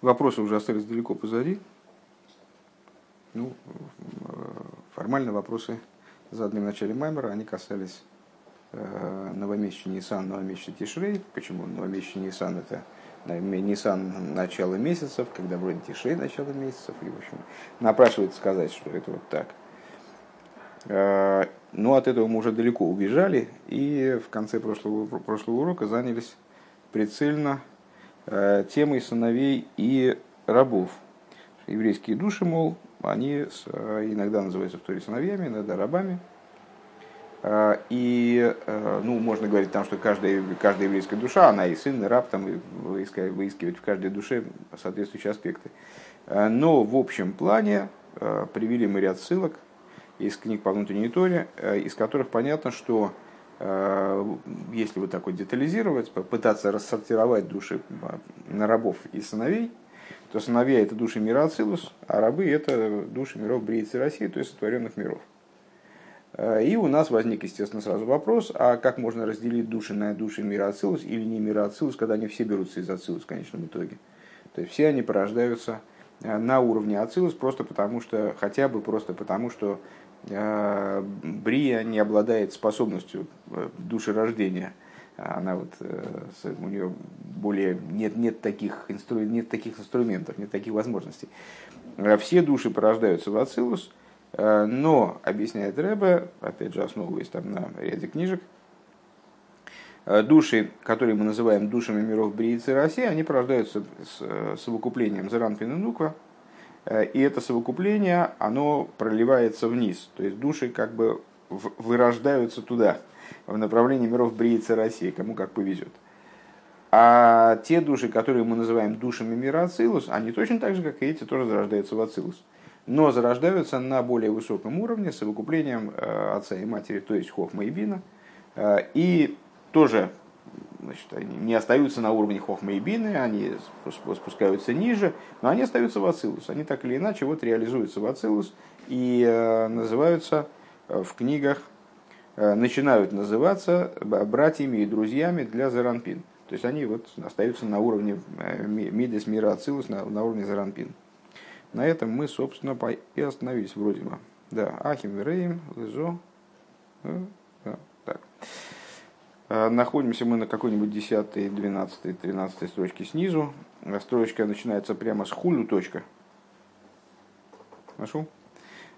Вопросы уже остались далеко позади. Ну, формально вопросы, заданные в начале Маймера, они касались э, новомесяча Нисан, новомесяча Тишрей. Почему новомесяча Нисан это Нисан начало месяцев, когда вроде Тишрей начало месяцев. И, в общем, напрашивается сказать, что это вот так. Э, но от этого мы уже далеко убежали и в конце прошлого, прошлого урока занялись прицельно Э, темой сыновей и рабов. Еврейские души, мол, они э, иногда называются в Торе сыновьями, иногда рабами. Э, и, ну, можно говорить там, что каждая, каждая еврейская душа, она и сын, и раб, там, и выискивать в каждой душе соответствующие аспекты. Но в общем плане привели мы ряд ссылок из книг по внутренней Торе, из которых понятно, что Э, если вот так вот детализировать, попытаться рассортировать души а, на рабов и сыновей, то сыновья это души мира Ацилус, а рабы это души миров Бриицы России, то есть сотворенных миров. Э, и у нас возник, естественно, сразу вопрос, а как можно разделить души на души мира Ацилус или не мира Ацилус, когда они все берутся из Ацилус в конечном итоге. То есть все они порождаются э, на уровне Ацилус просто потому, что, хотя бы просто потому, что Брия не обладает способностью э, душерождения. Она вот, э, у нее более нет, нет, таких инстру, нет таких инструментов, нет таких возможностей. Э, все души порождаются в Ацилус, но, объясняет Рэбе, опять же основываясь там на ряде книжек, души, которые мы называем душами миров Бриицы и России, они порождаются с совокуплением Заранфин и Нуква – и это совокупление, оно проливается вниз. То есть души как бы вырождаются туда, в направлении миров Бриицы России, кому как повезет. А те души, которые мы называем душами мира Ацилус, они точно так же, как и эти, тоже зарождаются в Ацилус. Но зарождаются на более высоком уровне, с совокуплением э, отца и матери, то есть Хохма и Бина. Э, и тоже значит, они не остаются на уровне хохма и бины, они спускаются ниже, но они остаются в Ацилус. Они так или иначе вот реализуются в Ацилус и э, называются э, в книгах, э, начинают называться братьями и друзьями для Заранпин. То есть они вот остаются на уровне Мидес мира Ацилус, на, на уровне Заранпин. На этом мы, собственно, и остановились вроде бы. Да, Ахим Вереем, Лызо. Да, так. Э, находимся мы на какой-нибудь 10, 12, 13 строчке снизу. Строчка начинается прямо с хулю точка. Нашел?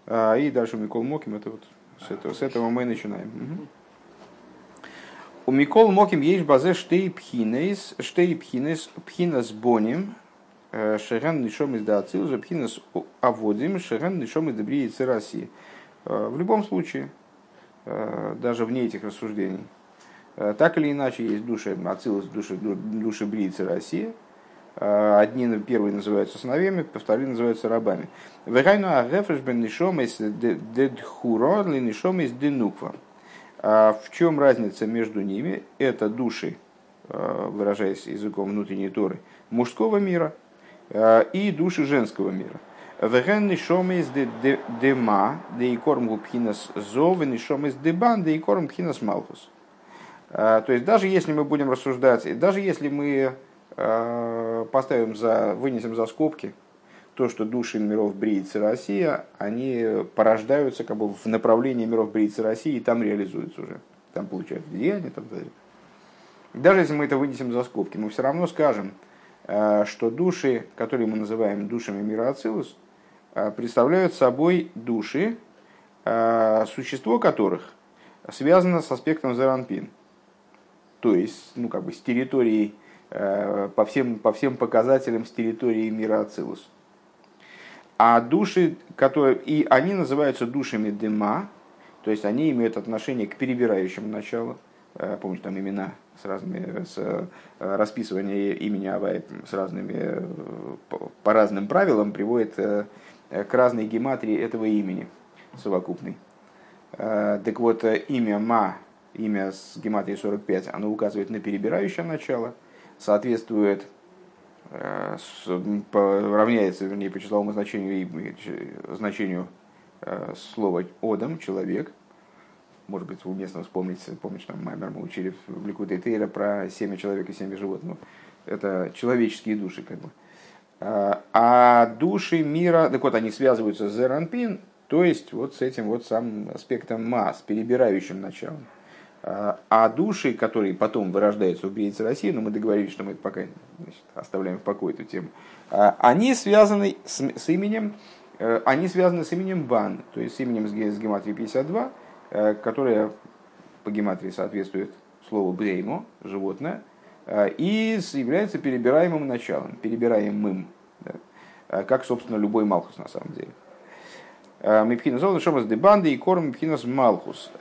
А, и дальше Микол Моким, это вот с этого, с этого мы начинаем. Угу. У Микол Моким есть базе штей пхинес, штей пхинес, боним, э, шерен нишом из даацилуза, пхинес аводим, шерен нишом из добриицы России. Э, в любом случае, даже вне этих рассуждений, Э, так или иначе, есть души Ацилус, души, души Бриицы России. Э, одни первые называются сыновьями, вторые называются рабами. Вегайну агефреш бен нишом из дедхуро ли нишом из денуква. А в чем разница между ними? Это души, э, выражаясь языком внутренней торы, мужского мира и души женского мира. Веген нишом из дема, да и корм губхинас зов, нишом из дебан, да и корм губхинас малхус. А, то есть даже если мы будем рассуждать, даже если мы а, поставим за, вынесем за скобки то, что души миров Бриицы Россия, они порождаются как бы в направлении миров Бриицы России и там реализуются уже. Там получают влияние. Там, даже если мы это вынесем за скобки, мы все равно скажем, а, что души, которые мы называем душами мира Ацилус, представляют собой души, существо которых связано с аспектом Заранпин – то есть ну, как бы с территорией, э, по всем, по всем показателям с территории мира Ацилус. А души, которые, и они называются душами дыма, то есть они имеют отношение к перебирающему началу. Э, помните, там имена с разными, с э, расписывание имени Авай с разными, по разным правилам приводит к разной гематрии этого имени совокупной. Так вот, имя Ма имя с гематрией 45, оно указывает на перебирающее начало, соответствует, э, равняется, вернее, по числовому значению, значению э, слова «одам», «человек». Может быть, уместно вспомнить, помнишь, там Маймер мы учили в Ликуте Тейра про семя человека и семя животных. Это человеческие души, как бы. А души мира, так вот, они связываются с Зеранпин, то есть вот с этим вот самым аспектом масс, перебирающим началом. А души, которые потом вырождаются в Бейце России, но мы договорились, что мы это пока значит, оставляем в покое эту тему, они связаны с, с именем, они связаны с именем Бан, то есть с именем с гематрией 52, которое по гематрии соответствует слову бреймо, животное, и является перебираемым началом, перебираемым, да, как, собственно, любой Малхус на самом деле. Мипхинас Олда Шомас Дебанды и Корм Мипхинас Малхус.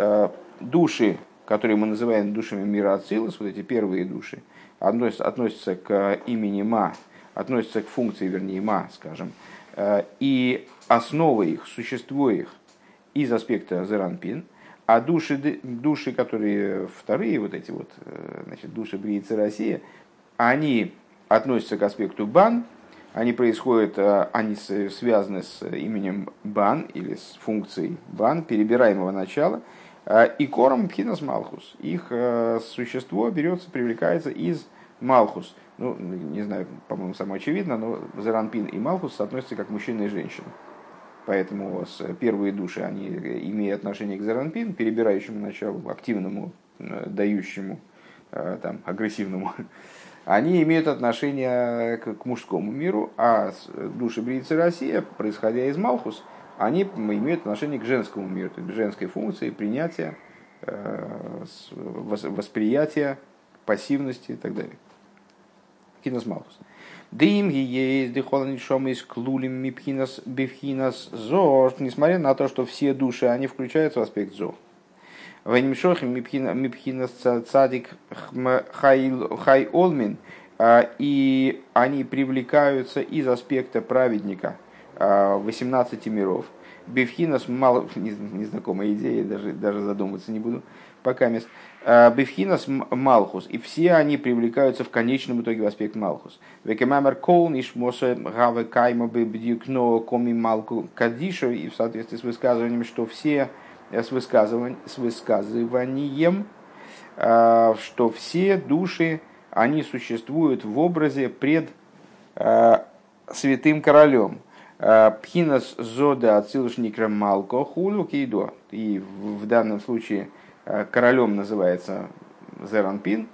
Души, которые мы называем душами мира Ацилус, вот эти первые души, относятся, относятся к имени Ма, относятся к функции, вернее, Ма, скажем, и основа их, существо их из аспекта Зеранпин, а души, души, которые вторые, вот эти вот, значит, души Бриицы России, они относятся к аспекту Бан, они происходят, э, они связаны с именем бан или с функцией бан, перебираемого начала, э, и кором пхинас малхус. Их э, существо берется, привлекается из малхус. Ну, не знаю, по-моему, самое очевидно, но Заранпин и Малхус соотносятся как мужчина и женщина. Поэтому первые души, они имеют отношение к Заранпин, перебирающему началу, активному, дающему, там, агрессивному они имеют отношение к, мужскому миру, а души Бриицы Россия, происходя из Малхус, они имеют отношение к женскому миру, то есть к женской функции принятия, э, восприятия, пассивности и так далее. Кинос Малхус. Дым есть дыхоланишом из клулим мипхинас бифхинас зор, несмотря на то, что все души, они включаются в аспект зор. Ванимшохим мипхинас цадик хай олмин, а, и они привлекаются из аспекта праведника 18 а, миров. Бифхинас мало, незнакомая идея, даже, даже задумываться не буду, пока мест. А, Бифхинас Малхус, и все они привлекаются в конечном итоге в аспект Малхус. Векемамер кол нишмосе гаве кайма бибдюкно коми малку кадиша, и в соответствии с высказыванием, что все Э, с, высказыванием, с высказыванием, э, что все души, они существуют в образе пред святым королем. Пхинас зода ацилушникра малко хулю кейдо. И в данном случае королем называется Зеранпин,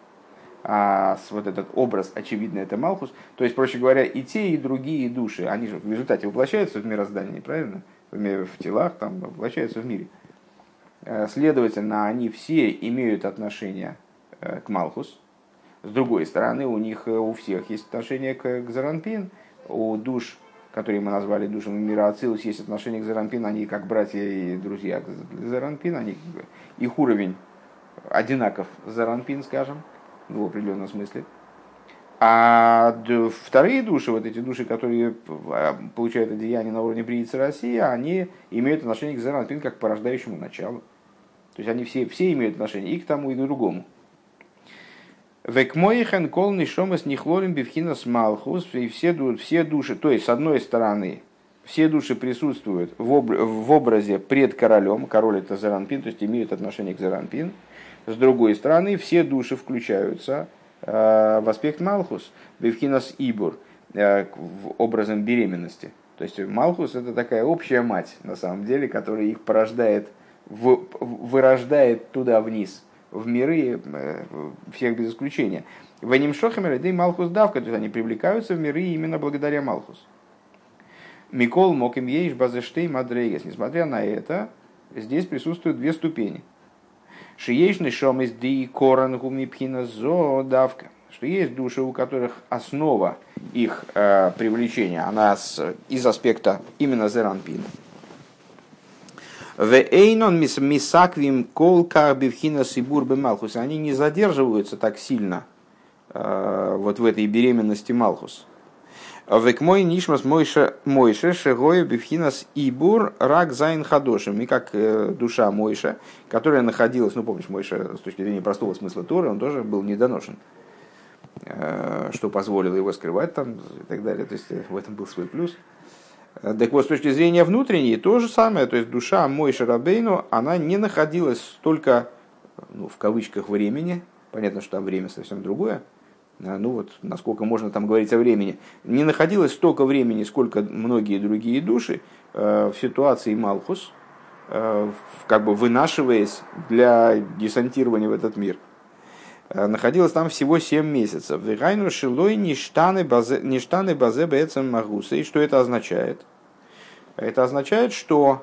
а вот этот образ, очевидно, это Малхус. То есть, проще говоря, и те, и другие души, они же в результате воплощаются в мироздании, правильно? В, телах, там, воплощаются в мире. Э, следовательно, они все имеют отношение э, к Малхус. С другой стороны, у них э, у всех есть отношение к, к Заранпин. У душ, которые мы назвали душами мира Ацилус, есть отношение к Заранпин. Они как братья и друзья к Заранпин. Они, их уровень одинаков с Заранпин, скажем, в определенном смысле. А вторые души, вот эти души, которые получают одеяние на уровне Бриицы России, они имеют отношение к Заранпин как к порождающему началу. То есть они все, все имеют отношение и к тому, и к другому. Векмоихен кол нишомас нихлорим бифхинас малхус, и все, все души, то есть с одной стороны, все души присутствуют в, об, в образе пред королем, король это Заранпин, то есть имеют отношение к Заранпин. С другой стороны, все души включаются э, в аспект Малхус, Бевхинас Ибур, э, образом беременности. То есть Малхус это такая общая мать, на самом деле, которая их порождает в, вырождает туда вниз, в миры э, всех без исключения. В Анимшохамер и Малхус Давка, то есть они привлекаются в миры именно благодаря Малхус. Микол Моким Ейш Базештей Мадрейгас. Несмотря на это, здесь присутствуют две ступени. Шиешный шом из ди коран гумипхина зо давка. Что есть души, у которых основа их э, привлечения, она с, из аспекта именно зеранпина. ואינן מתעכבים כל כך בבחינת עיבור מלכות. Они не задерживаются так сильно э, вот в этой беременности מלכות. וכמו נשמת משה משה שהיה בבחינת עיבור רק ז' חדשים. И как э, душа Мойша, которая находилась, ну помнишь, Мойша с точки зрения простого смысла Торы, он тоже был недоношен э, что позволило его скрывать там и так далее. То есть в этом был свой плюс. Так вот, с точки зрения внутренней, то же самое, то есть душа мой Шарабейну, она не находилась столько, ну, в кавычках, времени, понятно, что там время совсем другое, ну вот, насколько можно там говорить о времени, не находилось столько времени, сколько многие другие души в ситуации Малхус, как бы вынашиваясь для десантирования в этот мир. Находилось там всего 7 месяцев. Вигайну шилой ништаны базе бэцем магуса. И что это означает? Это означает, что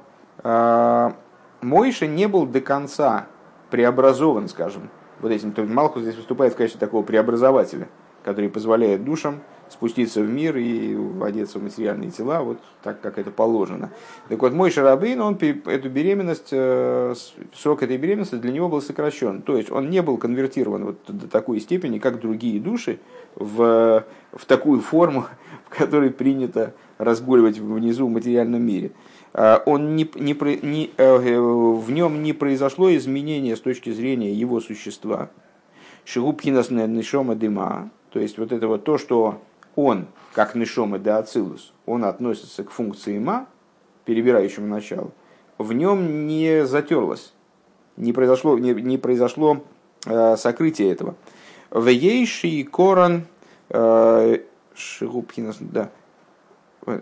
Мойша не был до конца преобразован, скажем, вот этим. То Малхус здесь выступает в качестве такого преобразователя, который позволяет душам спуститься в мир и одеться в материальные тела, вот так, как это положено. Так вот, мой Шарабейн, он эту беременность, э, срок этой беременности для него был сокращен. То есть он не был конвертирован вот до такой степени, как другие души, в, в такую форму, в которой принято разгуливать внизу в материальном мире. А, он не, не, не, э, в нем не произошло изменения с точки зрения его существа. Шигубхинас нишома дыма. То есть вот это вот то, что он, как нишома де ацилус, он относится к функции ма, перебирающему началу, в нем не затерлось, не произошло, не, не произошло э, сокрытие этого. В ейши корон э, шигубхинас, да,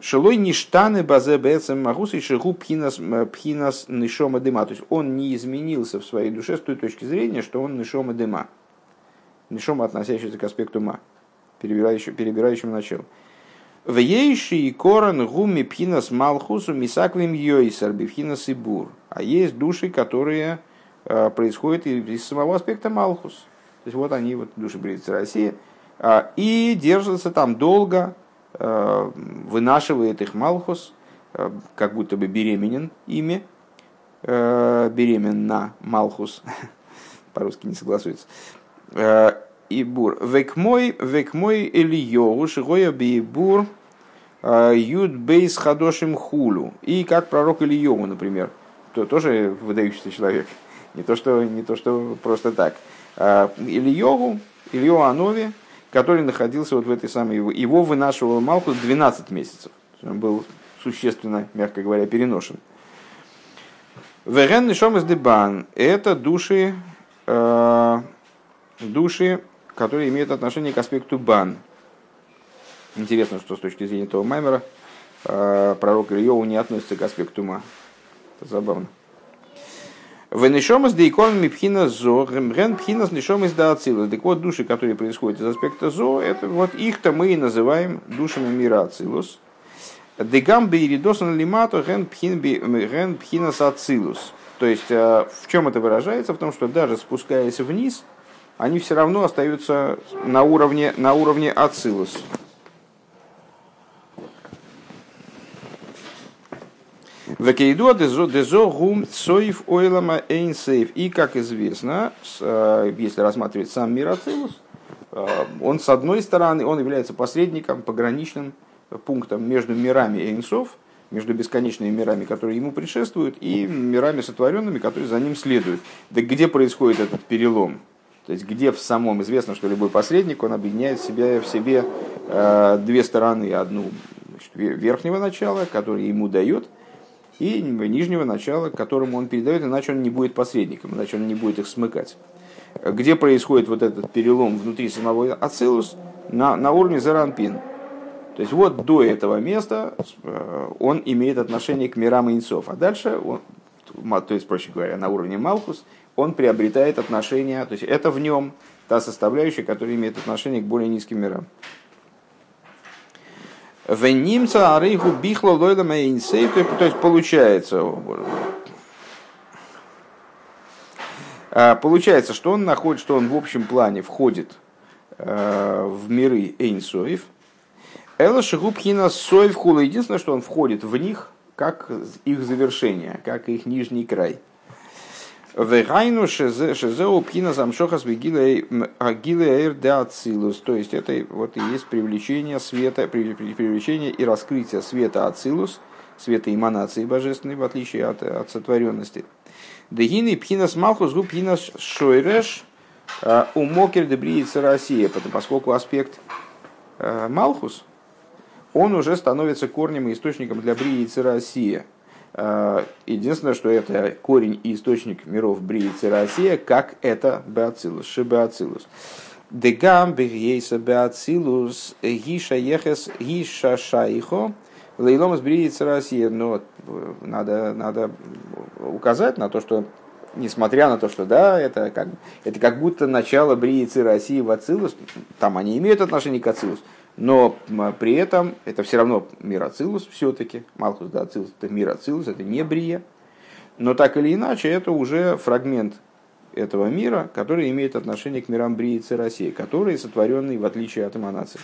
Шелой ништаны базе бецем магус и шигу пхинас, пхинас нишома дыма. То есть он не изменился в своей душе с той точки зрения, что он нишома дыма. Нишома, относящийся к аспекту ма, перебирающему, перебирающему началу. В ейши и корон гуми пхинас малхусу мисаквим йойсар бифхинас и бур. А есть души, которые э, происходят из самого аспекта малхус. То есть вот они, вот души Брица России, э, и держатся там долго, Э, вынашивает их Малхус, э, как будто бы беременен ими, беременна Малхус, по-русски не согласуется. И бур. Век мой, век мой Ильёгу, шигоя бейбур, юд бейс хадошим хулю. И как пророк Ильёгу, например, то тоже выдающийся человек. Не то, что, не то, что просто так. Ильёгу, Ильё Анови, который находился вот в этой самой, его вынашивал Малхус 12 месяцев. Он был существенно, мягко говоря, переношен. Верен нишом из дебан – это души, э, души, которые имеют отношение к аспекту бан. Интересно, что с точки зрения этого маймера э, пророк Ильеву не относится к аспекту ма. Это забавно. Венешомас дейкон мипхина зо, ген пхинас нешомас да ацилус. Так вот, души, которые происходят из аспекта зо, это вот их-то мы и называем душами мира ацилус. Дегам бейридосан лимато ген пхинас ацилус. То есть, э, в чем это выражается? В том, что даже спускаясь вниз, они все равно остаются на уровне, на уровне ацилус. Векейду дезо гум соев ойлама эйн. И, как известно, э, если рассматривать сам мир Ацилус, э, он с одной стороны, он является посредником, пограничным пунктом между мирами Эйнсов, между бесконечными мирами, которые ему предшествуют, и мирами сотворенными, которые за ним следуют. Да где происходит этот перелом? То есть где в самом известно, что любой посредник, он объединяет в себе, в себе э, две стороны. Одну значит, верхнего начала, который ему дает – и нижнего начала, которому он передает, иначе он не будет посредником, иначе он не будет их смыкать. Где происходит вот этот перелом внутри самого Ацилус? На, на уровне Заранпин. То есть вот до этого места э, он имеет отношение к мирам инцов, а дальше, он, то есть, проще говоря, на уровне Малхус, он приобретает отношение, то есть это в нем та составляющая, которая имеет отношение к более низким мирам. Венимца арейху бихло лойла мейнсей, то есть получается, а, получается, что он находит, что он в общем плане входит э, в миры Эйнсоев. Эла Шигубхина Соев. Единственное, что он входит в них как их завершение, как их нижний край – Вегайну шезеу пхина замшохас агилеэр де ацилус. То есть это вот и есть привлечение света, привлечение и раскрытие света ацилус, света эманации божественной, в отличие от, от сотворенности. Дегины пхинас малхус гу пхинас шойреш а, у мокер дебриица Россия, поскольку аспект а, малхус, он уже становится корнем и источником для бриицы Россия – Э, единственное, что это корень и источник миров Бриицы Россия, как это Беоцилус, Шибеоцилус. Дегам бегейса беацилус гиша ехес гиша шайхо лейлом сбриется Россия. Но надо, надо указать на то, что несмотря на то, что да, это как, это как будто начало бриицы России в Ацилус, там они имеют отношение к Ацилус, но при этом это все равно мир все-таки, Малхус да Ацилус это мир это не Брия, но так или иначе это уже фрагмент этого мира, который имеет отношение к мирам Бриицы России, которые сотворенные в отличие от эманации.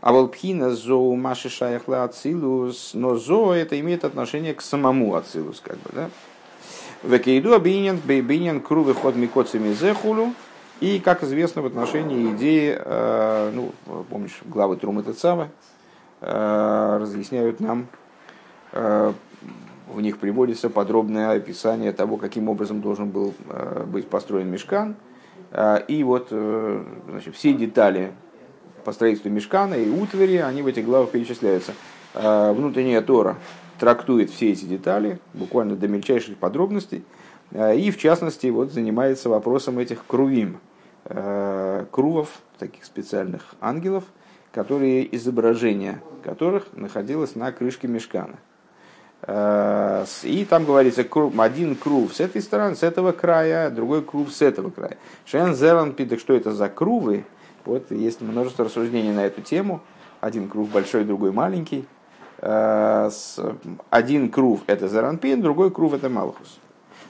А волпхина зоу маши шаяхла ацилус, но зо это имеет отношение к самому ацилус, как бы, да? Векейду обинен бейбинен кру выход микоцами зехулю. И, как известно, в отношении идеи, э, ну, помнишь, главы Трумы Тецавы э, разъясняют нам, э, в них приводится подробное описание того, каким образом должен был быть построен мешкан. И вот значит, все детали по строительству мешкана и утвари, они в этих главах перечисляются. Внутренняя Тора трактует все эти детали, буквально до мельчайших подробностей, и в частности вот занимается вопросом этих крувим, крувов, таких специальных ангелов, которые изображение которых находилось на крышке мешкана. Э, и там говорится, один крув с этой стороны, с этого края, другой крув с этого края. Шен Зелан Питок, что это за крувы? Вот есть множество рассуждений на эту тему. Один крув большой, другой маленький. Э, один крув это Заранпин, другой крув это Малхус.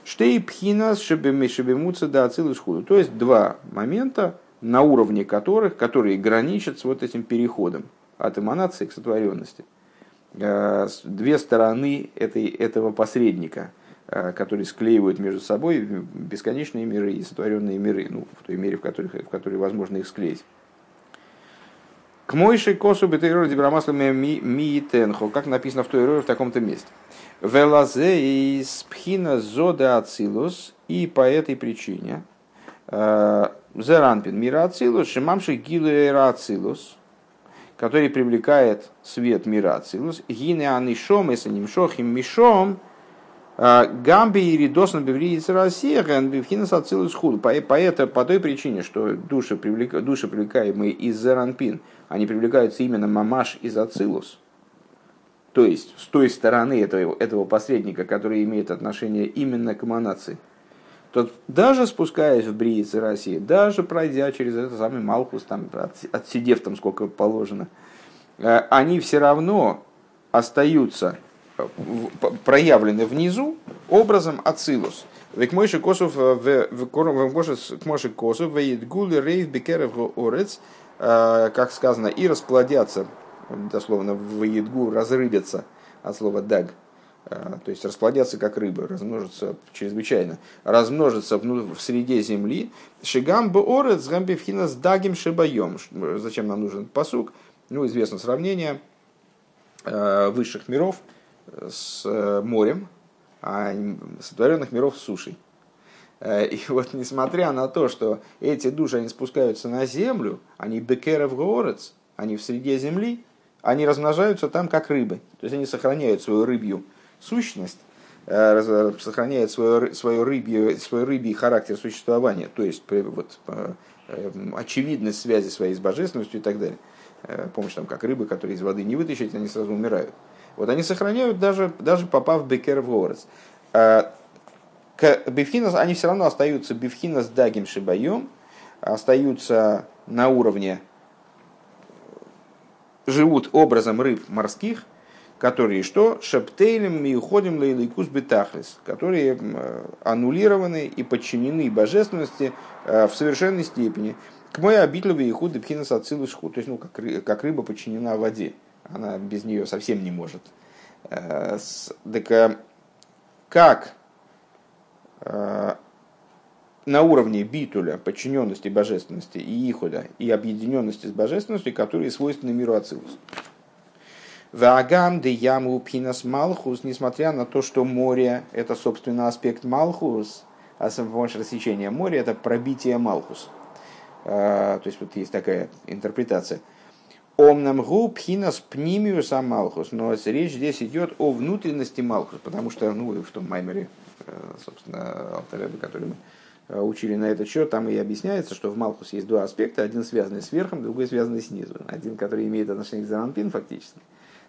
Штей пхинас шебемуца да ацилус худу. То есть два момента, на уровне которых, которые граничат с вот этим переходом от эманации к сотворенности. Э, две стороны этой, этого посредника, э, которые склеивают между собой бесконечные миры и сотворенные миры, ну, в той мере, в которой, в которой возможно их склеить. К мойшей косу бетейрор дибрамаслами ми тенхо, как написано в той в таком-то месте. Велазе из пхина зода ацилус, и по этой причине э, Зеранпин мира ацилус, шимамши гилуэра ацилус, который привлекает свет мира ацилус, гине анишом, если нимшохим мишом, э, Гамби и Ридосан Бевриец Россия, Ганбивхинас Ацилус Худ. По, по, по той причине, что души, привлек, души привлекаемые из Зеранпин – они привлекаются именно мамаш из Ацилус, то есть с той стороны этого, этого посредника, который имеет отношение именно к эманации, то даже спускаясь в Бриице России, даже пройдя через этот самый Малхус, там, отсидев там сколько положено, э, они все равно остаются э, проявлены внизу образом Ацилус. Ведь мойши косов в мойши косов в рейв бекерев орец Э, как сказано, и расплодятся, дословно в едгу разрыбятся от слова даг, э, то есть расплодятся как рыбы, размножатся чрезвычайно, размножатся в, в среде земли. Шигам орец гамбивхина с дагим шибаем. Зачем нам нужен посук? Ну, известно сравнение э, высших миров с морем, а сотворенных миров с сушей. Э, и вот несмотря на то, что эти души, они спускаются на землю, они бекеров горец, они в среде земли, они размножаются там как рыбы. То есть они сохраняют свою рыбью сущность, э, сохраняют свою, свою, рыбью, свой рыбий характер существования, то есть вот, э, очевидность связи своей с божественностью и так далее. Помнишь, там, как рыбы, которые из воды не вытащить, они сразу умирают. Вот они сохраняют, даже, даже попав в Бекер в Горец бифхинас, они все равно остаются бифхинас дагим шибаем, остаются на уровне, живут образом рыб морских, которые что? Шептейлем и уходим лейликус бетахлис, которые аннулированы и подчинены божественности э, в совершенной степени. К моей обителю и худ бифхинас ацилус То есть, ну, как, как рыба подчинена воде. Она без нее совсем не может. Э, так э, как Э, на уровне битуля, подчиненности божественности и ихода, и объединенности с божественностью, которые свойственны миру Ацилус. Вагам де яму пинас малхус, несмотря на то, что море – это, собственно, аспект малхус, а само рассечение моря – это пробитие малхус. Э, то есть вот есть такая интерпретация. Омнам гу пхинас пнимиус малхус, но речь здесь идет о внутренности малхус, потому что ну, в том маймере Э, собственно, Алтаребе, который мы учили на этот счет, там и объясняется, что в Малхус есть два аспекта, один связанный с верхом, другой связанный снизу. Один, который имеет отношение к Заранпин фактически,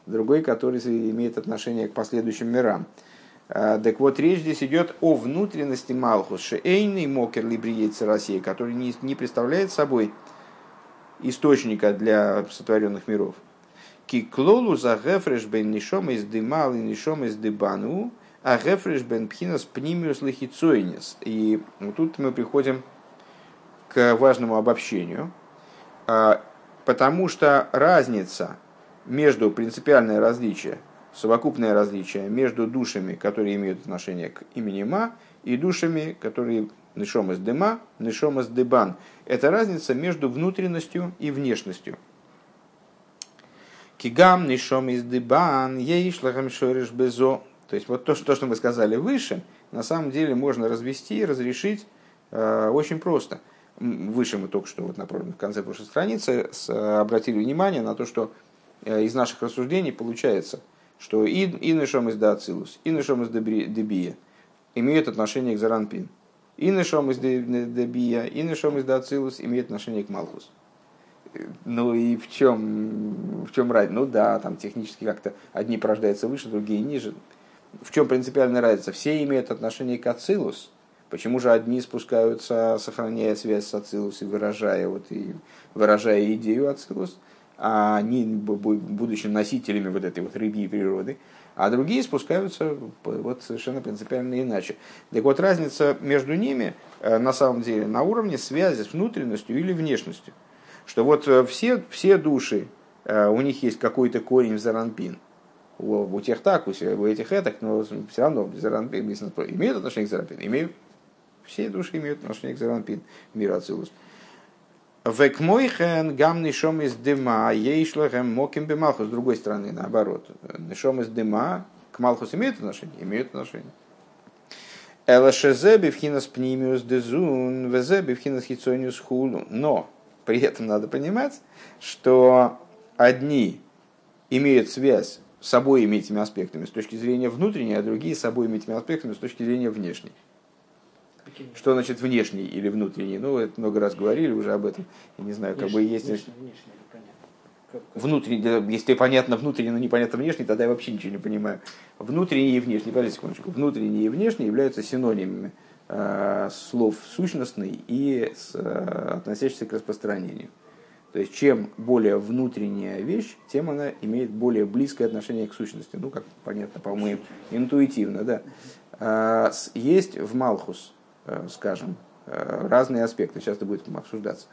другой, который имеет отношение к последующим мирам. Э, так вот, речь здесь идет о внутренности Малхус, шейный мокер либриейца России, который не, не представляет собой источника для сотворенных миров. Киклолу за гефреш бен нишом из дымал и нишом из дыбану, а гефреш бен пхинас пнимиус лихицойнис. И тут мы приходим к важному обобщению, а, потому что разница между принципиальное различие, совокупное различие между душами, которые имеют отношение к имени Ма, и душами, которые нишом из дыма, нишом из дыбан. Это разница между внутренностью и внешностью. Кигам нишом из дыбан, ейшлахам шориш безо. То есть вот то, что, то, что мы сказали выше, на самом деле можно развести, разрешить э, очень просто. Выше мы только что вот на в конце прошлой страницы с, обратили внимание на то, что э, из наших рассуждений получается, что и, и Нишом из Дацилус, и Нишом из Дебия имеют отношение к Заранпин. И Нишом из Дебия, и Нишом из Дацилус имеют отношение к Малхус. Ну и в чем, в чем разница? Ну да, там технически как-то одни порождаются выше, другие ниже. В чем принципиальная разница? Все имеют отношение к Ацилус. Почему же одни спускаются, сохраняя связь с Ацилус и выражая, вот, и выражая идею Ацилус, а они, будучи носителями вот этой вот рыбьей природы, а другие спускаются вот совершенно принципиально иначе. Так вот, разница между ними э, на самом деле на уровне связи с внутренностью или внешностью что вот э, все, все души, э, у них есть какой-то корень в заранпин. У, тех так, у, у этих этих, но все равно заранпин имеют отношение к заранпин? Имеют. Все души имеют отношение к заранпин, мир Ацилус. Мойхен гам нишом из дыма, ейшлахем моким бемалху. С другой стороны, наоборот. Нишом из дыма к Малхус имеют отношение? Имеют отношение. Элашезе бифхинас пнимиус дезун, везе бифхинас хитсониус хулу. Но при этом надо понимать, что одни имеют связь с обоими этими аспектами с точки зрения внутренней, а другие с обоими этими аспектами с точки зрения внешней. Что значит внешний или внутренний? Ну, это много раз говорили уже об этом. Я не знаю, внешний, как бы есть... Внешний, внешний, внутренний, если понятно внутренний, но непонятно внешний, тогда я вообще ничего не понимаю. Внутренний и внешний, подождите секундочку, внутренний и внешний являются синонимами Э, слов сущностный и с, э, относящийся к распространению. То есть, чем более внутренняя вещь, тем она имеет более близкое отношение к сущности. Ну, как понятно, по-моему, интуитивно, да. Э, есть в Малхус, скажем, разные аспекты, сейчас это будет обсуждаться.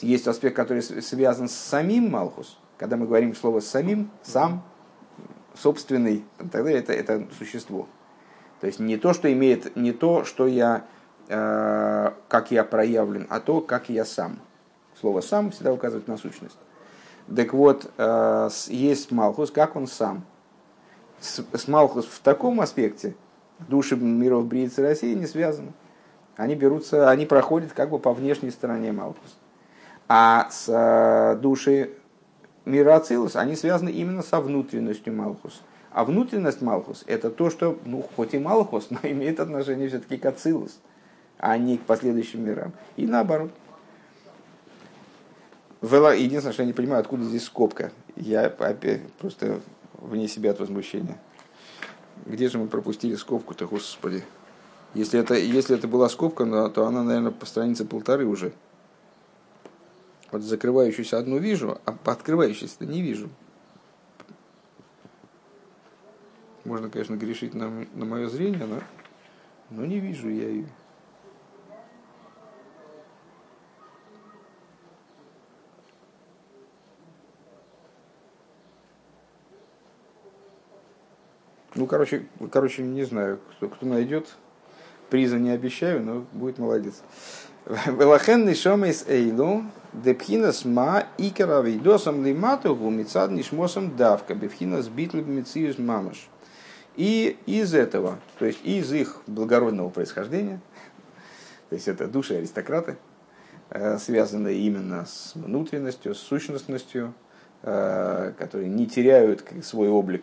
Есть аспект, который связан с самим Малхус. Когда мы говорим слово «самим», «сам», «собственный», тогда это, это существо – то есть не то, что имеет, не то, что я, э, как я проявлен, а то, как я сам. Слово «сам» всегда указывает на сущность. Так вот, э, есть Малхус, как он сам. С, Малхус в таком аспекте души миров Бриицы России не связаны. Они берутся, они проходят как бы по внешней стороне Малхус. А с э, души мира Ацилус, они связаны именно со внутренностью Малхус. А внутренность Малхус – это то, что, ну, хоть и Малхус, но имеет отношение все-таки к Ацилус, а не к последующим мирам. И наоборот. Единственное, что я не понимаю, откуда здесь скобка. Я опять просто вне себя от возмущения. Где же мы пропустили скобку-то, господи? Если это, если это была скобка, то она, наверное, по странице полторы уже. Вот закрывающуюся одну вижу, а открывающуюся не вижу. Можно, конечно, грешить на, на мое зрение, но, но не вижу я ее. Ну, короче, короче, не знаю, кто, кто найдет. Приза не обещаю, но будет молодец. Велахен нишом из эйлу, депхинас ма икера вейдосам лимату гумицад нишмосам давка, бефхинас битл мициус мамаш. И из этого, то есть из их благородного происхождения, то есть это души аристократы, э, связанные именно с внутренностью, с сущностностью, э, которые не теряют свой облик.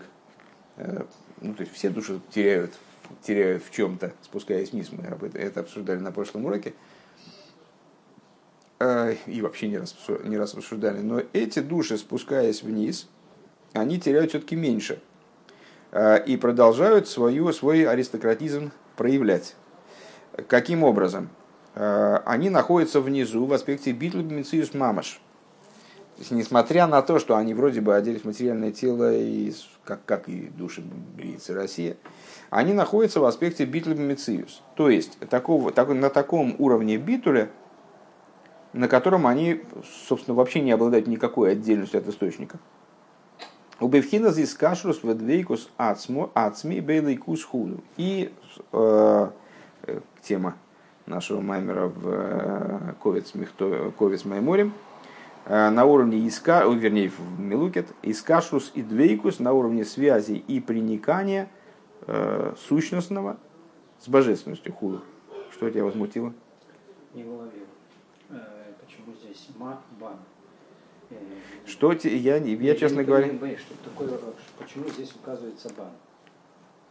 Ну, то есть все души теряют теряют в чем-то, спускаясь вниз, мы об это, это обсуждали на прошлом уроке, э, и вообще не раз, не раз обсуждали, но эти души, спускаясь вниз, они теряют все-таки меньше э, и продолжают свою, свой аристократизм проявлять. Каким образом? Э, они находятся внизу в аспекте битл бимициус мамаш. Несмотря на то, что они вроде бы оделись в материальное тело, и, как, как и души Бриицы Россия, они находятся в аспекте битл бимициус. То есть, такого, так, на таком уровне битуля, на котором они, собственно, вообще не обладают никакой отдельностью от источника. У Бевхина здесь кашрус ведвейкус ацми бейлейкус худу. И э, э, тема нашего маймера в э, Ковец, Михто, Ковец Майморем, на уровне иска, вернее, в Милукет, искашус и двейкус на уровне связи и приникания э, сущностного с божественностью худу. Что тебя возмутило? Не уловил. Почему здесь ма, бан? Что те, я, я, я честно не говоря... понимаю, что такое, почему здесь указывается бан?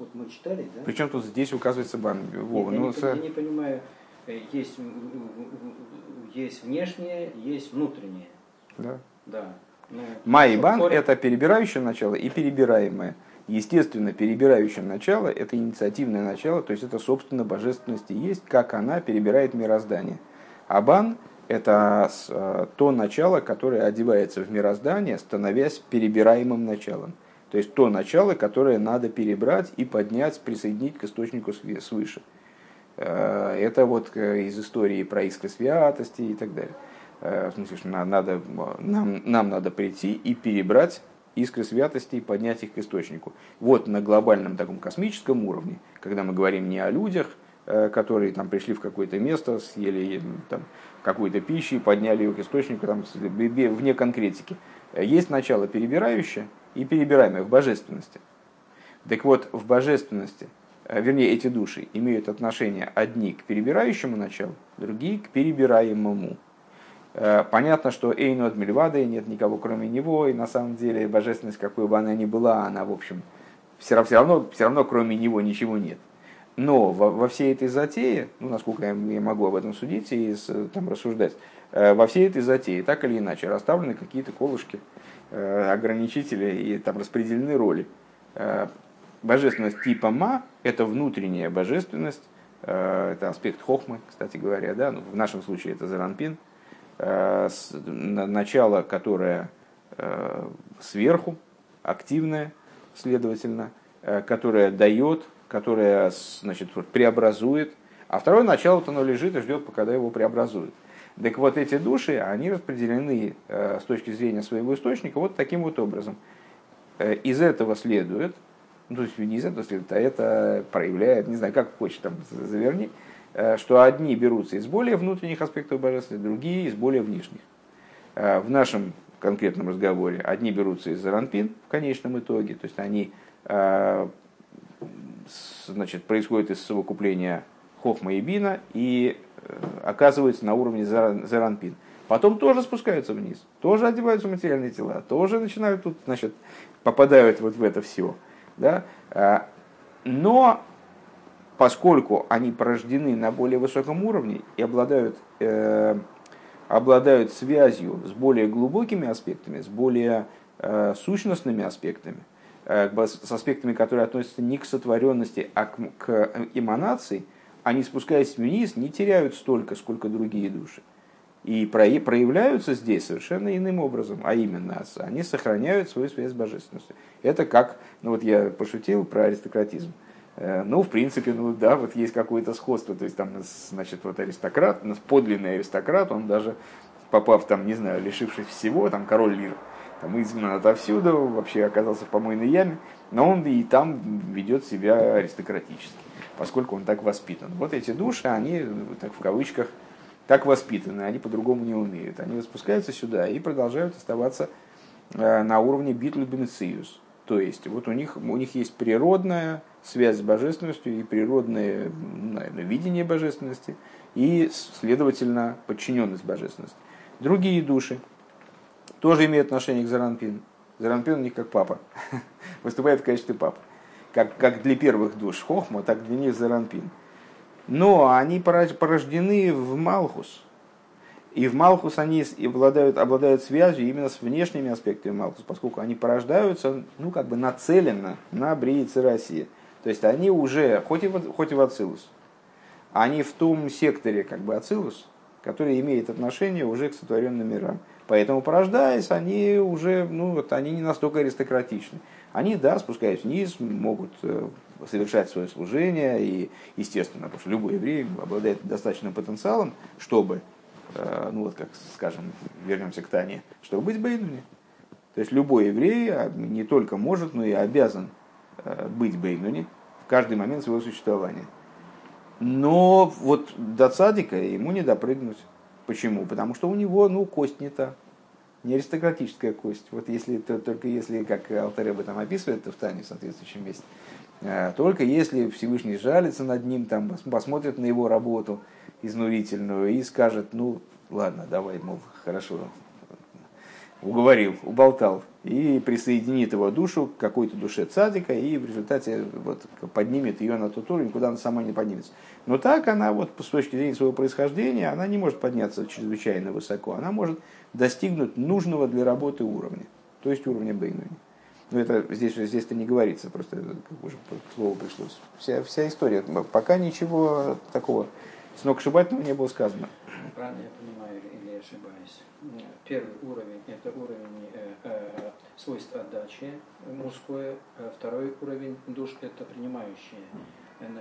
Вот мы читали, да? Причем тут здесь указывается бан? Вова, я, ну, не, с... я не понимаю, есть, есть внешнее, есть внутреннее. Да. Да. Ну, Майбан это перебирающее начало и перебираемое. Естественно, перебирающее начало это инициативное начало, то есть это собственно божественность и есть, как она перебирает мироздание. Абан это с- э, то начало, которое одевается в мироздание, становясь перебираемым началом. То есть то начало, которое надо перебрать и поднять, присоединить к источнику свыше. Э, Это вот э, из истории про искры святости и так далее. Э, В смысле, что на- надо, нам, нам надо прийти и перебрать искры святости и поднять их к источнику. Вот на глобальном таком космическом уровне, когда мы говорим не о людях, э, которые там пришли в какое-то место, съели там, какую-то пищу и подняли ее к источнику там, вне конкретики. Э, Есть начало перебирающее и перебираемое в божественности. Так вот, в божественности, вернее, эти души имеют отношение одни к перебирающему началу, другие к перебираемому. Э, Понятно, что Эйну от Мельвады нет никого кроме него, и на самом деле божественность, какой бы она ни была, она, в общем, все равно, все равно, все равно кроме него ничего нет. Но во, во всей этой затее, ну, насколько я, я могу об этом судить и там, рассуждать, э, во всей этой затее, так или иначе, расставлены какие-то колышки, э, ограничители и там распределены роли. Божественность типа ма – это внутренняя божественность, это аспект хохмы, кстати говоря, да, ну, в нашем случае это заранпин, начало, которое э, сверху, активное, следовательно, э, которое дает, которое значит, преобразует, а второе начало, оно лежит и ждет, пока его преобразует. Так вот эти души, они распределены э, с точки зрения своего источника вот таким вот образом. Э, Из этого следует, ну, то есть не из этого следует, а это проявляет, не знаю, как хочешь там заверни, э, что одни берутся из более внутренних аспектов божественности, другие из более внешних. Э, В нашем конкретном разговоре одни берутся из заранпин в конечном итоге, то есть они э, значит, происходит из совокупления хохма и бина и э, оказываются на уровне зара- заранпин. Потом тоже спускаются вниз, тоже одеваются в материальные тела, тоже начинают тут, значит, попадают вот в это все. Да? Но поскольку они порождены на более высоком уровне и обладают, э, обладают связью с более глубокими аспектами, с более э, сущностными аспектами, э, с аспектами, которые относятся не к сотворенности, а к, к эманации, они, спускаясь вниз, не теряют столько, сколько другие души. И проявляются здесь совершенно иным образом, а именно они сохраняют свою связь с божественностью. Это как, ну вот я пошутил про аристократизм. Э, Ну, в принципе, ну да, вот есть какое-то сходство. То есть там, значит, вот аристократ, у нас подлинный аристократ, он даже попав там, не знаю, лишившись всего, там король Лир, там изгнан отовсюду, вообще оказался в помойной яме, но он и там ведет себя аристократически, поскольку он так воспитан. Вот эти души, они, так в кавычках, так воспитаны, они по-другому не умеют. Они спускаются сюда и продолжают оставаться э, на уровне битл бенециус. То есть вот у них, у них есть природная связь с божественностью и природное наверное, видение божественности и, следовательно, подчиненность божественности. Другие души тоже имеют отношение к Заранпин. Заранпин у них как папа, выступает в качестве папы, как, как для первых душ Хохма, так для них Заранпин. Но они порождены в Малхус. И в Малхус они обладают, обладают связью именно с внешними аспектами Малхус, поскольку они порождаются, ну, как бы нацеленно на Бриице России. То есть они уже, хоть и, хоть и в Ацилус, они в том секторе, как бы Ацилус, который имеет отношение уже к сотворенным мирам. Поэтому, порождаясь, они уже, ну, вот, они не настолько аристократичны. Они, да, спускаясь вниз, могут э, совершать свое служение, и, естественно, потому что любой еврей обладает достаточным потенциалом, чтобы, э, ну вот как скажем, вернемся к Тане, чтобы быть бейнуни. То есть любой еврей а, не только может, но и обязан быть бейнуни в каждый момент своего существования. Но вот до цадика ему не допрыгнуть. Почему? Потому что у него, ну, кость не та. Не аристократическая кость. Вот если, то, только если, как Алтареба там описывает это в Тане в соответствующем месте, э, только если Всевышний жалится над ним, там, посмотрит на его работу изнурительную и скажет, ну, ладно, давай, мол, хорошо, уговорил, уболтал, и присоединит его душу к какой-то душе цадика, и в результате вот, поднимет ее на тот уровень, куда она сама не поднимется. Но так она, вот, с точки зрения своего происхождения, она не может подняться чрезвычайно высоко, она может достигнуть нужного для работы уровня, то есть уровня Бейнуни. Но это здесь здесь-то не говорится, просто как уже слово пришлось. Вся, вся история, пока ничего такого сногсшибательного не было сказано. Правильно я понимаю или ошибаюсь? Первый уровень – это уровень э, э, свойств отдачи мужское, а второй уровень душ – это принимающие.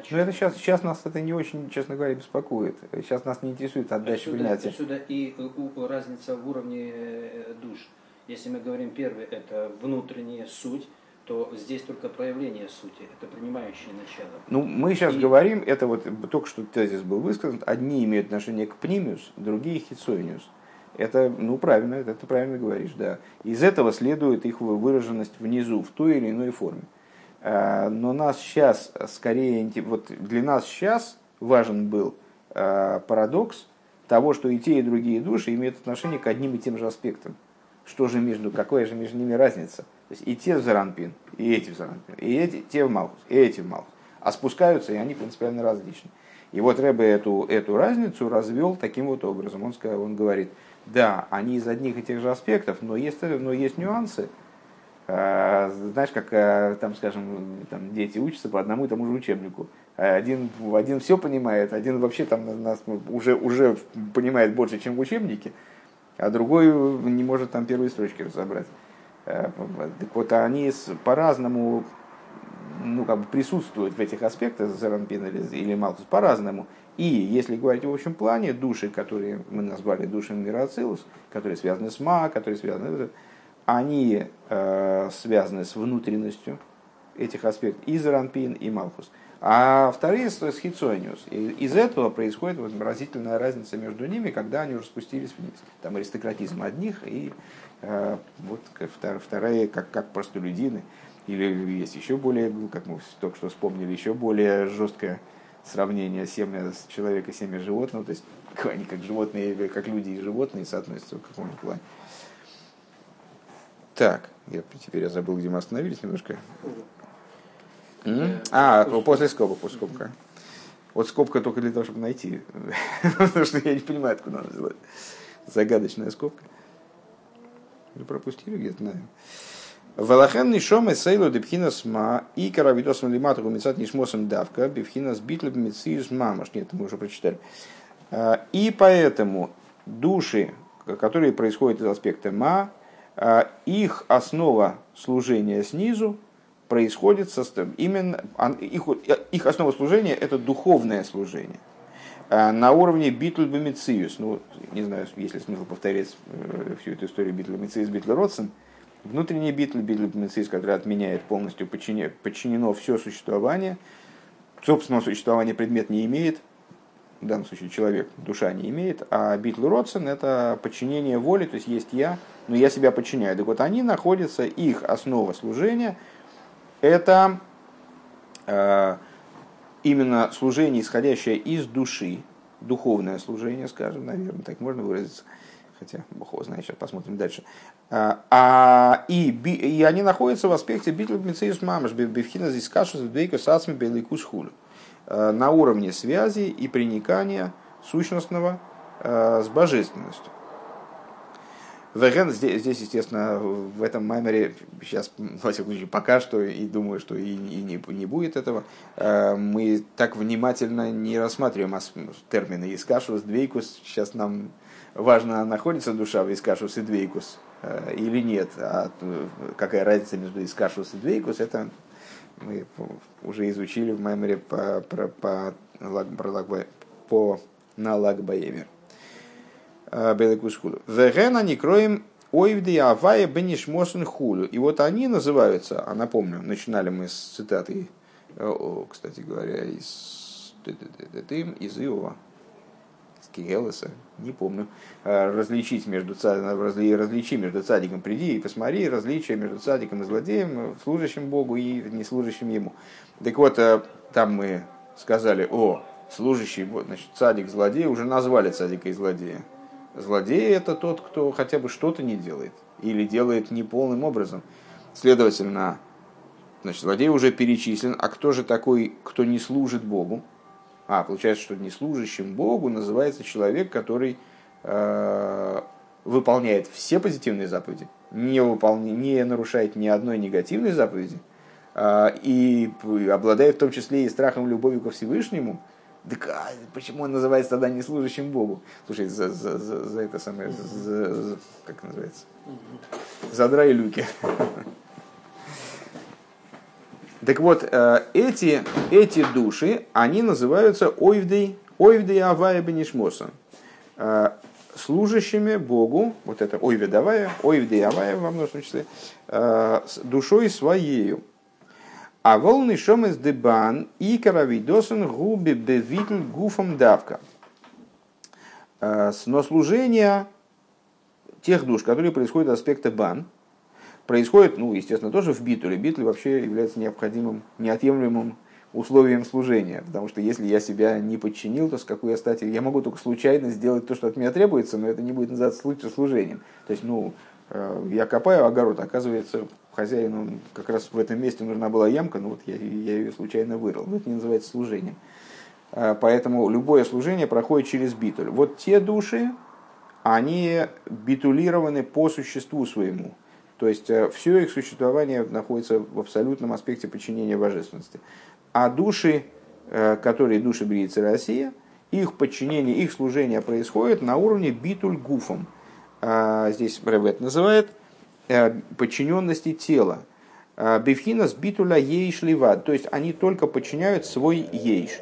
Ну это сейчас, сейчас нас это не очень, честно говоря, беспокоит. Сейчас нас не интересует отдача отсюда, принятия. Отсюда и разница в уровне э, душ. Если мы говорим первый, это внутренняя суть, то здесь только проявление сути, это принимающее начало. Ну, мы сейчас и... говорим, это вот только что тезис был высказан, одни имеют отношение к пнимиус, другие хитсоиниус. Это, ну, правильно, это ты правильно говоришь, да. Из этого следует их выраженность внизу, в той или иной форме. А, но нас сейчас скорее, вот для нас сейчас важен был а, парадокс того, что и те, и другие души имеют отношение к одним и тем же аспектам. Что же между, какая же между ними разница? То есть и те в Заранпин, и эти в Заранпин, и эти, те в Малхус, и эти в Малхус. А спускаются, и они принципиально различны. И вот Рэбе эту, эту разницу развел таким вот образом. Он, он говорит, да, они из одних и тех же аспектов, но есть, но есть нюансы. А, знаешь, как а, там, скажем, там дети учатся по одному и тому же учебнику. Один, один все понимает, один вообще там нас уже, уже понимает больше, чем в учебнике, а другой не может там первые строчки разобрать. Э, так вот, они по-разному ну, как бы присутствуют в этих аспектах, Заранпин или, или Малхус, по-разному. И если говорить в общем плане, души, которые мы назвали душами Мироцилус, которые связаны с Ма, которые связаны, они э, связаны с внутренностью этих аспектов, и Заранпин, и Малхус. А вторые с, Хитсониус. Из этого происходит вот разительная разница между ними, когда они уже спустились вниз. Там аристократизм одних и а, вот вторая, как, как простолюдины, или есть еще более, как мы только что вспомнили, еще более жесткое сравнение семя человека, семя животного, то есть они как животные, как люди и животные соотносятся в каком-то плане. Так, я, теперь я забыл, где мы остановились немножко. А, после скобок, после скобка. Вот скобка только для того, чтобы найти. Потому что я не понимаю, откуда она взялась. Загадочная скобка. Или пропустили где-то, наверное. Валахен нишом сейлу депхина сма и каравидосом лимату гумицат нишмосом давка бифхина с битлеб мициюс мамаш. Нет, мы уже прочитали. А, и поэтому души, которые происходят из аспекта ма, а, их основа служения снизу происходит со, именно их, их основа служения это духовное служение. А, на уровне ביטול במציאות, ну, не знаю, есть ли смысл повторять э, всю эту историю ביטול במציאות, ביטול внутренний ביטול, ביטול במציאות, который отменяет полностью, подчинено, подчинено все существование, собственного существования предмет не имеет, в данном случае человек, душа не имеет, а ביטול רצון – это подчинение воли, то есть есть я, но я себя подчиняю. Так вот, они находятся, их основа служения – это э, именно служение, исходящее из души, духовное служение, скажем, наверное, так можно выразиться, хотя Бог его знает, сейчас посмотрим дальше, А, а и, и они находятся в аспекте битл мецеюс мамаш, бифхина здесь кашу двейку сасми беликус хулю. На уровне связи и приникания сущностного с божественностью. Веген здесь, здесь, естественно, в этом маймере, сейчас, во всяком случае, пока что, и думаю, что и, и не, не будет этого, мы так внимательно не рассматриваем термины искашус, двейкус. Сейчас нам важно, находится душа в искашус и двейкус э, или нет. А какая разница между искашус и двейкус, это мы уже изучили в маймере по, по, по, по, по на Лагбаемер. Э, Белекус хулю. Вегена не кроем ойвди авая бенишмосен хулю. И вот они называются, а напомню, начинали мы с цитаты, э, кстати говоря, из, из Иова, из Кигелеса, не помню, э, различить между, различи между цадиком, приди и посмотри, различия между цадиком и злодеем, служащим Богу и не служащим ему. Так вот, там мы сказали, о, служащий, значит, цадик, злодей, уже назвали цадика и злодея. Злодей это тот, кто хотя бы что-то не делает или делает неполным образом. Следовательно, значит, злодей уже перечислен. А кто же такой, кто не служит Богу? А, получается, что не служащим Богу называется человек, который э, выполняет все позитивные заповеди, не, выполня, не нарушает ни одной негативной заповеди э, и обладает в том числе и страхом любовью ко Всевышнему – так а почему он называется тогда не служащим Богу? Слушай, за, за, за, за это самое, за, за, как называется? Задра и люки. Так вот, э, эти, эти души, они называются ойвдей, ойвдей авая бенишмоса. Э, служащими Богу, вот это ойведавая, ойвдей авая во множественном числе, э, душой своею. А волны шомес дебан и каравидосен губи бевитл гуфом давка. Но служение тех душ, которые происходят от аспекта бан, происходит, ну, естественно, тоже в битуле. Битуль вообще является необходимым, неотъемлемым условием служения. Потому что если я себя не подчинил, то с какой я стати... Я могу только случайно сделать то, что от меня требуется, но это не будет называться служением. То есть, ну, э, я копаю огород, оказывается, хозяину как раз в этом месте нужна была ямка, но вот я, я ее случайно вырыл. Но это не называется служением. А, поэтому любое служение проходит через битуль. Вот те души, они битулированы по существу своему. То есть э, все их существование находится в абсолютном аспекте подчинения божественности. А души, э, которые души Бриицы Россия, их подчинение, их служение происходит на уровне битуль гуфом. А, здесь Ревет называет Э, подчиненности тела. Э, Бифхина с битуля ейш ливад. То есть они только подчиняют свой ейш.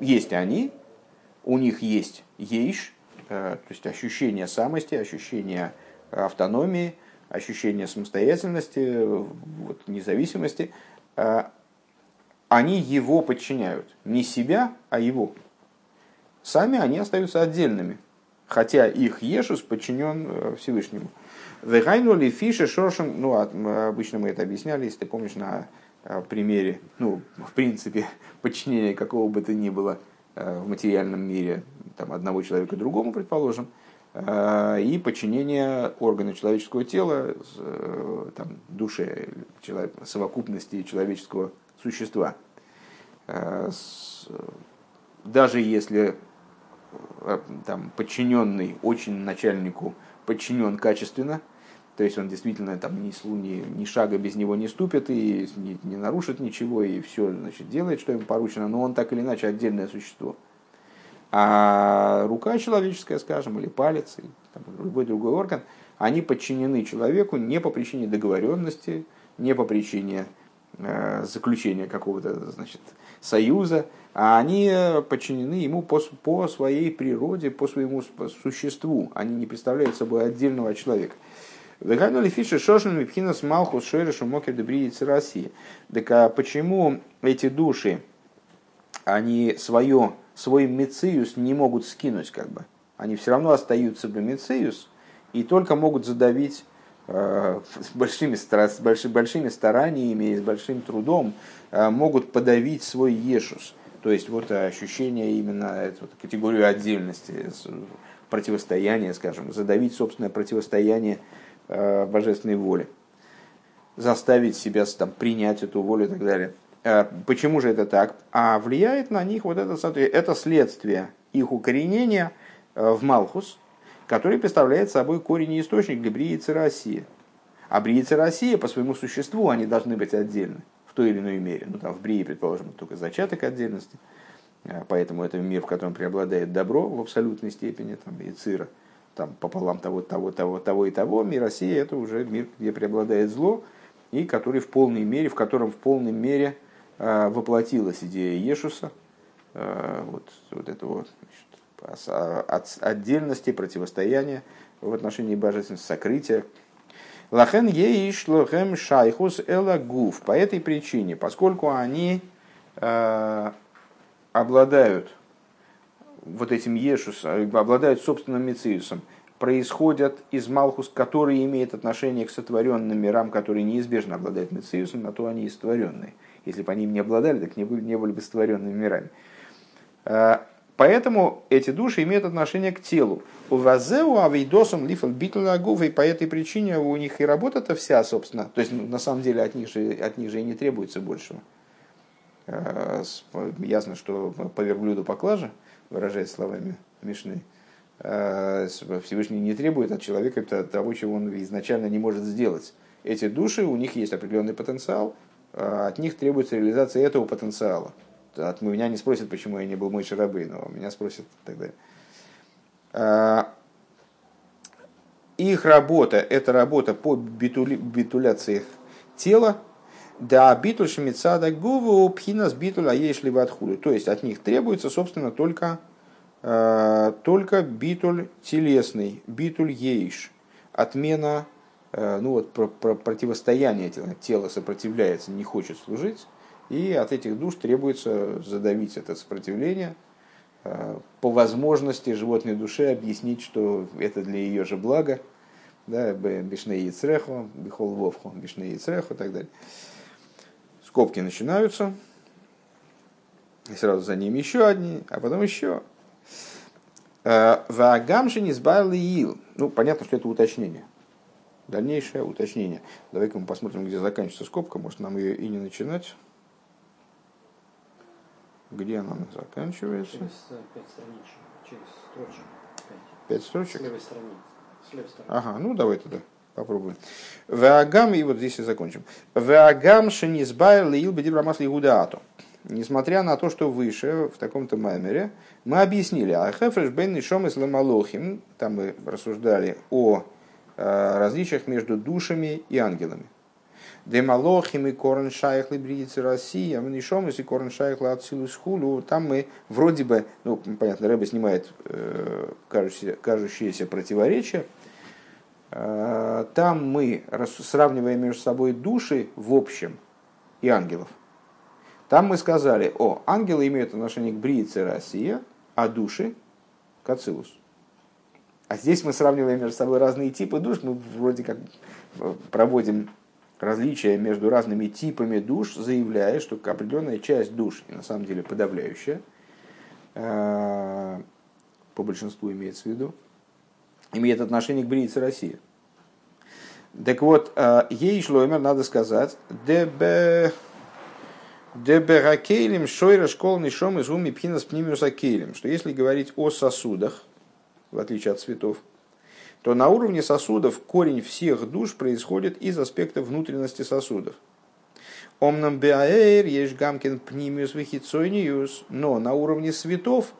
Есть они, у них есть ейш, то есть ощущение самости, ощущение автономии, ощущение самостоятельности, вот, независимости. Они его подчиняют. Не себя, а его. Сами они остаются отдельными. Хотя их ешус подчинен Всевышнему. Вегайнули фиши шоршем, ну, обычно мы это объясняли, если ты помнишь, на э, примере, ну, в принципе, подчинения какого бы то ни было э, в материальном мире, там, одного человека другому, предположим, э, и подчинение органа человеческого тела, там, душе, совокупности человеческого существа. Даже если там, подчиненный очень начальнику подчинен качественно, то есть он действительно там ни, ни, ни шага без него не ступит и не, не нарушит ничего, и все значит, делает, что ему поручено, но он так или иначе отдельное существо. А рука человеческая, скажем, или палец, или там, любой другой орган, они подчинены человеку не по причине договоренности, не по причине э, заключения какого-то значит, союза, а они подчинены ему по, по своей природе, по своему существу. Они не представляют собой отдельного человека. Выгадали фиши шошин мипхинас малхус шойрешу мокер дебриицы России. Так а почему эти души, они свое, свой мециус не могут скинуть как бы? Они все равно остаются бы мециус и только могут задавить э, с, большими, с большими, большими стараниями и с большим трудом э, могут подавить свой ешус. То есть вот ощущение именно эту категорию отдельности, противостояния, скажем, задавить собственное противостояние божественной воли, заставить себя там, принять эту волю и так далее. Почему же это так? А влияет на них вот это, это следствие их укоренения в Малхус, который представляет собой корень и источник для Бриицы России. А Бриица Россия по своему существу они должны быть отдельны в той или иной мере. Ну там в Брии, предположим, только зачаток отдельности. А, поэтому это мир, в котором преобладает добро в абсолютной степени, там, и цира, там, пополам того, того, того, того и того. Мир России это уже мир, где преобладает зло, и который в полной мере, в котором в полной мере э, воплотилась идея Ешуса, э, вот, вот этого значит, от, отдельности, противостояния в отношении божественности, сокрытия. Лахен еиш лохем шайхус элагуф. По этой причине, поскольку они э, обладают вот этим Ешус, обладают собственным Мециусом, происходят из Малхус, который имеет отношение к сотворенным мирам, которые неизбежно обладают Мециусом, на то они и сотворенные. Если бы они им не обладали, так не были, не были бы сотворенными мирами. А, поэтому эти души имеют отношение к телу. У Вазеу Авейдосом Лифал Битлагув, и по этой причине у них и работа-то вся, собственно, то есть ну, на самом деле от них же, от них же и не требуется большего. Э, ясно, что по верблюду поклажа, выражаясь словами Мишны, Всевышний не требует от человека того, чего он изначально не может сделать. Эти души, у них есть определенный потенциал, э, от них требуется реализация этого потенциала. От меня не спросят, почему я не был мой шарабы, но меня спросят тогда. Их работа – это работа по битуляции тела, да битуль шмицада гуву пхинас битуль аешли ватхулю. То есть от них требуется, собственно, только, э, только битуль телесный, битуль ейш. Отмена, э, ну вот про, про противостояние тела. Тело сопротивляется, не хочет служить. И от этих душ требуется задавить это сопротивление, э, по возможности животной душе объяснить, что это для ее же блага, да, бишней яцреху, бихол вовху, бишней яцреху и так далее скобки начинаются, и сразу за ним еще одни, а потом еще. Э, Ваагамши не ил. Ну, понятно, что это уточнение. Дальнейшее уточнение. Давай-ка мы посмотрим, где заканчивается скобка. Может, нам ее и не начинать. Где она заканчивается? Через э, пять страничек. Через строчек. Пять строчек? С левой стороны. С левой стороны. Ага, ну давай тогда. Попробуем. Веагам, и вот здесь и закончим. Веагам шенизбайр лил бедибрамас лигудаату. Несмотря на то, что выше, в таком-то маймере, мы объяснили, а хефреш бен нишом и сламалохим, там мы рассуждали о э, различиях между душами и ангелами. Демалохим и корен шайх либриицы России, а нишом и корен шайх лацилус хулу. Там мы вроде бы, ну, понятно, Рэба снимает э, кажущееся, кажущееся противоречие, Э, там мы сравниваем между собой души в общем и ангелов. Там мы сказали, о, ангелы имеют отношение к Бриице Россия, а души к Ацилус. А здесь мы сравниваем между собой разные типы душ, мы вроде как проводим различия между разными типами душ, заявляя, что определенная часть душ, и на самом деле подавляющая, э, по большинству имеется в виду, имеет отношение к Бриице России. Так вот, э, ей шлоймер, надо сказать, дебе Деберакейлем шойра школ нишом из уми пхинас пнимиуса кейлем, что если говорить о сосудах, в отличие от цветов, то на уровне сосудов корень всех душ происходит из аспекта внутренности сосудов. Омнам беаэр есть гамкин пнимиус вихицойниус, но на уровне светов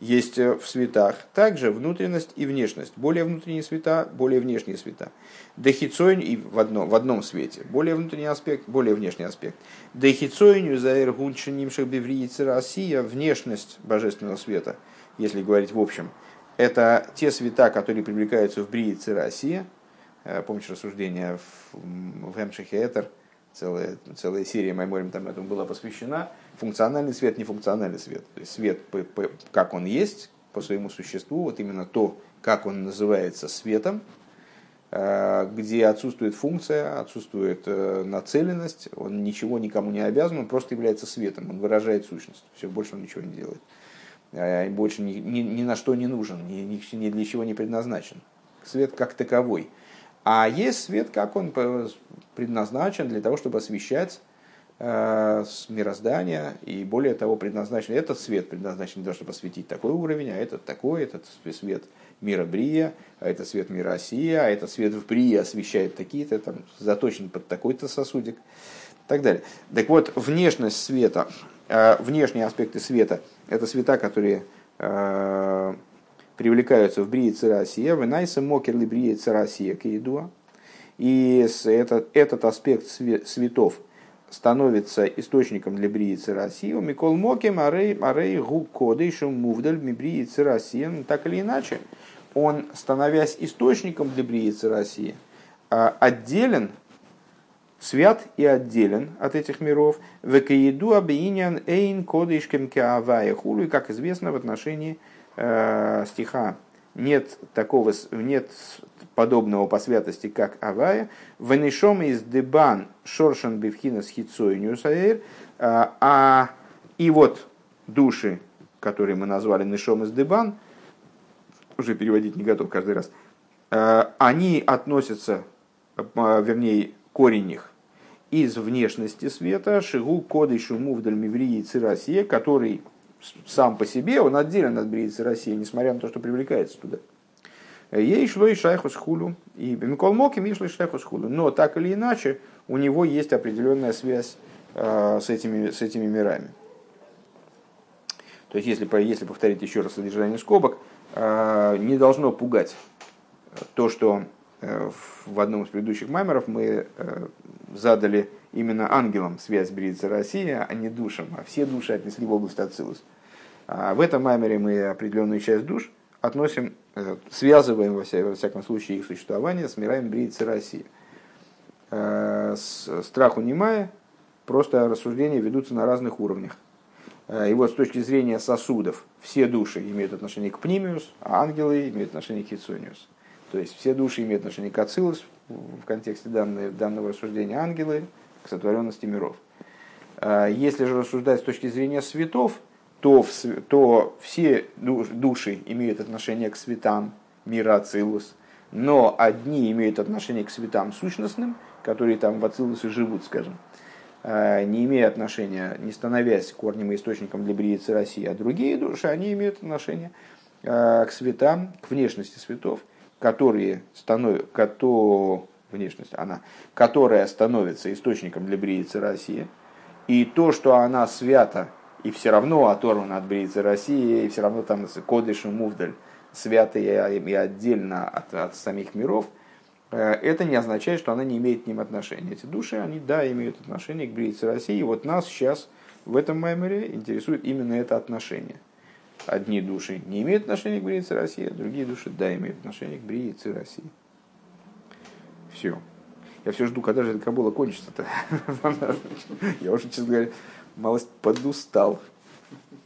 есть э, в светах также внутренность и внешность. Более внутренние света, более внешние света. Дехицойнь и в одном, в одном свете. Более внутренний аспект, более внешний аспект. Дехицойню за эргуншинимших бевриицы Россия, внешность божественного света, если говорить в общем, это те света, которые привлекаются в Бриице Россия. Э, помните рассуждение в, в Эмшихе Этер, целая, целая серия Майморим там этому была посвящена функциональный свет, нефункциональный свет. То есть свет, как он есть, по своему существу, вот именно то, как он называется светом, э, где отсутствует функция, отсутствует э, нацеленность, он ничего никому не обязан, он просто является светом, он выражает сущность, все, больше он ничего не делает. Э, больше ни, ни, ни на что не нужен, ни, ни, ни для чего не предназначен. Свет как таковой. А есть свет, как он предназначен для того, чтобы освещать э, мироздание, и более того, предназначен, этот свет предназначен для того, чтобы осветить такой уровень, а этот такой, этот свет мира Брия, а это свет мира Осия, а этот свет в Брии освещает такие-то, там, заточен под такой-то сосудик и так далее. Так вот, внешность света, э, внешние аспекты света, это света, которые э, привлекаются в Брии Церасия, в Найса Мокерли Брии Церасия Кейдуа. И этот, этот аспект светов становится источником для Брии Церасия. Микол Мокем Арей Арей Гу Кодейшу Мувдаль Брии Церасия. Ну, так или иначе, он, становясь источником для Брии Церасия, а, отделен свят и отделен от этих миров. Векаеду абиинян эйн кодишкем кеавая хулу, и как известно в отношении э, стиха нет такого, нет подобного по святости, как Авая. Венешом из дебан шоршан бифхина с хитсой нюсаэр. Э, а и вот души, которые мы назвали Нешом из дебан, уже переводить не готов каждый раз, э, они относятся, э, вернее, корень их из внешности света, шигу коды шуму в дальмиврии цирасия, который сам по себе, он отделен от бриицы России, несмотря на то, что привлекается туда. Ей шло и шайхус хулу, и Микол Моким и шло и шайхус хулу. Но так или иначе, у него есть определенная связь э, с, этими, с этими мирами. То есть, если, если повторить еще раз содержание скобок, э, не должно пугать то, что э, в одном из предыдущих маймеров мы задали именно ангелам связь Брица России, а не душам, а все души отнесли в область Ацилус. А в этом маймере мы определенную часть душ относим, э, связываем во, вся, во всяком случае их существование с мирами Брица России. Э, страху немая, просто рассуждения ведутся на разных уровнях. Э, и вот с точки зрения сосудов, все души имеют отношение к Пнимиус, а ангелы имеют отношение к Хитсониус. То есть все души имеют отношение к Ацилус в контексте данного, данного рассуждения ангелы, к сотворенности миров. А, если же рассуждать с точки зрения светов, то, в, то все души имеют отношение к светам мира Ацилус, но одни имеют отношение к светам сущностным, которые там в Ацилусе живут, скажем, а, не имея отношения, не становясь корнем и источником для бриицы России, а другие души, они имеют отношение а, к светам, к внешности светов, которые, станов... которые внешность, она, которая становится источником для бриицы России, и то, что она свята и все равно оторвана от бриицы России, и все равно там кодыш и мувдаль свята и, отдельно от, от самих миров, э, это не означает, что она не имеет к ним отношения. Эти души, они, да, имеют отношение к бриице России, и вот нас сейчас в этом маймере интересует именно это отношение. Одни души не имеют отношения к бриице России, а другие души, да, имеют отношение к бриице России. Все. Я все жду, когда же эта кабула кончится-то. Я уже, честно говоря, малость подустал.